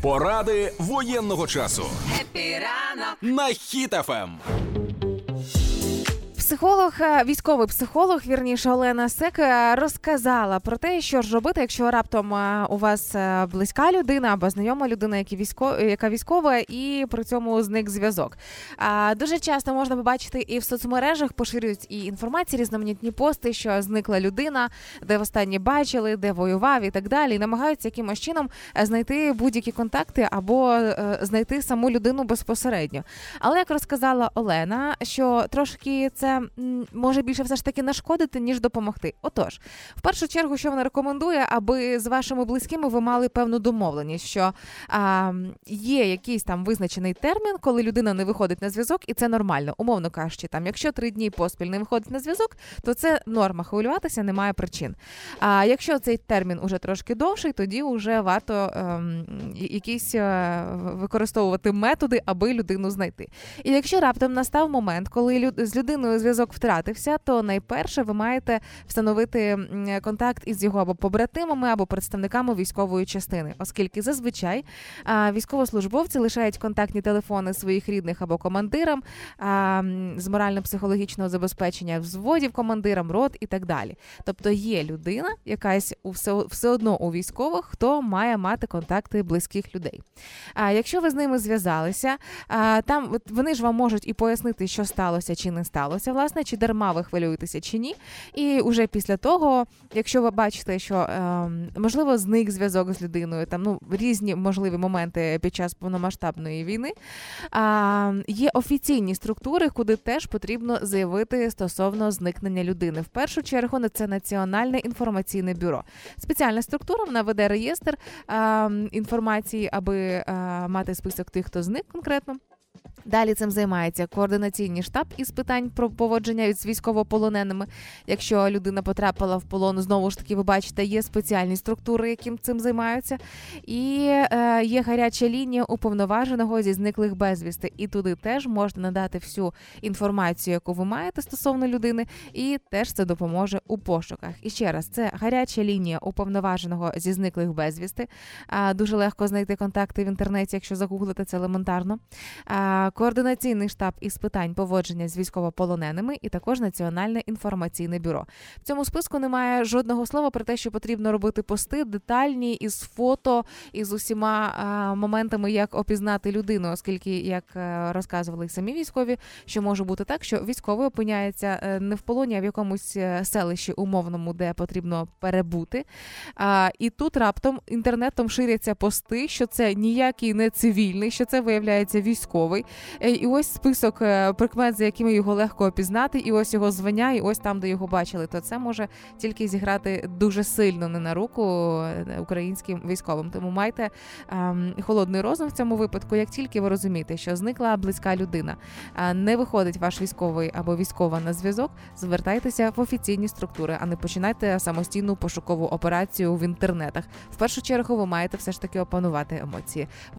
Поради воєнного часу Епіранок на Ем. Психолог, е, військовий психолог, вірніше Олена Сек, е, розказала про те, що ж робити, якщо раптом е, у вас близька людина або знайома людина, які військо, яка військова, і при цьому зник зв'язок. Дуже часто можна побачити і в соцмережах поширюють і інформації, різноманітні пости, що зникла людина, де востаннє бачили, де воював і так далі. І намагаються якимось чином знайти будь-які контакти або знайти саму людину безпосередньо. Але як розказала Олена, що трошки це може більше все ж таки нашкодити, ніж допомогти. Отож, в першу чергу, що вона рекомендує, аби з вашими близькими ви мали певну домовленість, що а, є якийсь там визначений термін, коли людина не виходить на зв'язок, і це нормально. Умовно кажучи, там, якщо три дні поспіль не виходить на зв'язок, то це норма хвилюватися, немає причин. А якщо цей термін уже трошки довший, тоді вже варто ем, якісь е, використовувати методи, аби людину знайти. І якщо раптом настав момент, коли люд- з людиною зв'язок втратився, то найперше ви маєте встановити контакт із його або побратимами, або представниками військової частини, оскільки зазвичай військовослужбовці лишають контактні телефони своїх рідних або командирам з морально-психологічного забезпечення взводів командирам, рот і так далі. Тобто є людина, якась у все, все одно у військових, хто має мати контакти близьких людей. А якщо ви з ними зв'язалися, там вони ж вам можуть і пояснити, що сталося чи не сталося, власне, чи дарма ви хвилюєтеся чи ні. І вже після того, якщо ви бачите, що ем, можливо зник зв'язок з людиною, там ну різні можливі моменти під час повномасштабної війни, є офіційні структури, куди теж потрібно заявити стосовно зникнення людини. В першу чергу це Національне інформаційне бюро. Спеціальна структура вона веде реєстр а, інформації, аби а, мати список тих, хто зник конкретно. Далі цим займається координаційний штаб із питань про поводження з військовополоненими. Якщо людина потрапила в полон, знову ж таки, ви бачите, є спеціальні структури, яким цим займаються, і е, є гаряча лінія уповноваженого зі зниклих безвісти. І туди теж можна надати всю інформацію, яку ви маєте стосовно людини, і теж це допоможе у пошуках. І ще раз, це гаряча лінія уповноваженого зі зниклих безвісти. А, дуже легко знайти контакти в інтернеті, якщо загуглити це елементарно. А, координаційний штаб із питань поводження з військовополоненими, і також Національне інформаційне бюро. В цьому списку немає жодного слова про те, що потрібно робити пости детальні із фото із усіма моментами, як опізнати людину, оскільки, як е, розказували самі військові, що може бути так, що військовий опиняється е, не в полоні, а в якомусь е, селищі умовному, де потрібно перебути. І тут раптом інтернетом ширяться пости, що це ніякий не цивільний, що це виявляється військовий. Е, І ось список е, прикмет, за якими його легко опізнати, і ось його звання, і ось там, де його бачили. То це може тільки зіграти дуже сильно не на руку е, українським військовим. Тому майте ем, холодний розум в цьому випадку. Як тільки ви розумієте, що зникла близька людина, не виходить ваш військовий або військова на зв'язок, звертайтеся в офіційні структури, а не починайте самостійну пошукову операцію в інтернетах. В першу чергу ви маєте все ж таки опанувати емоції.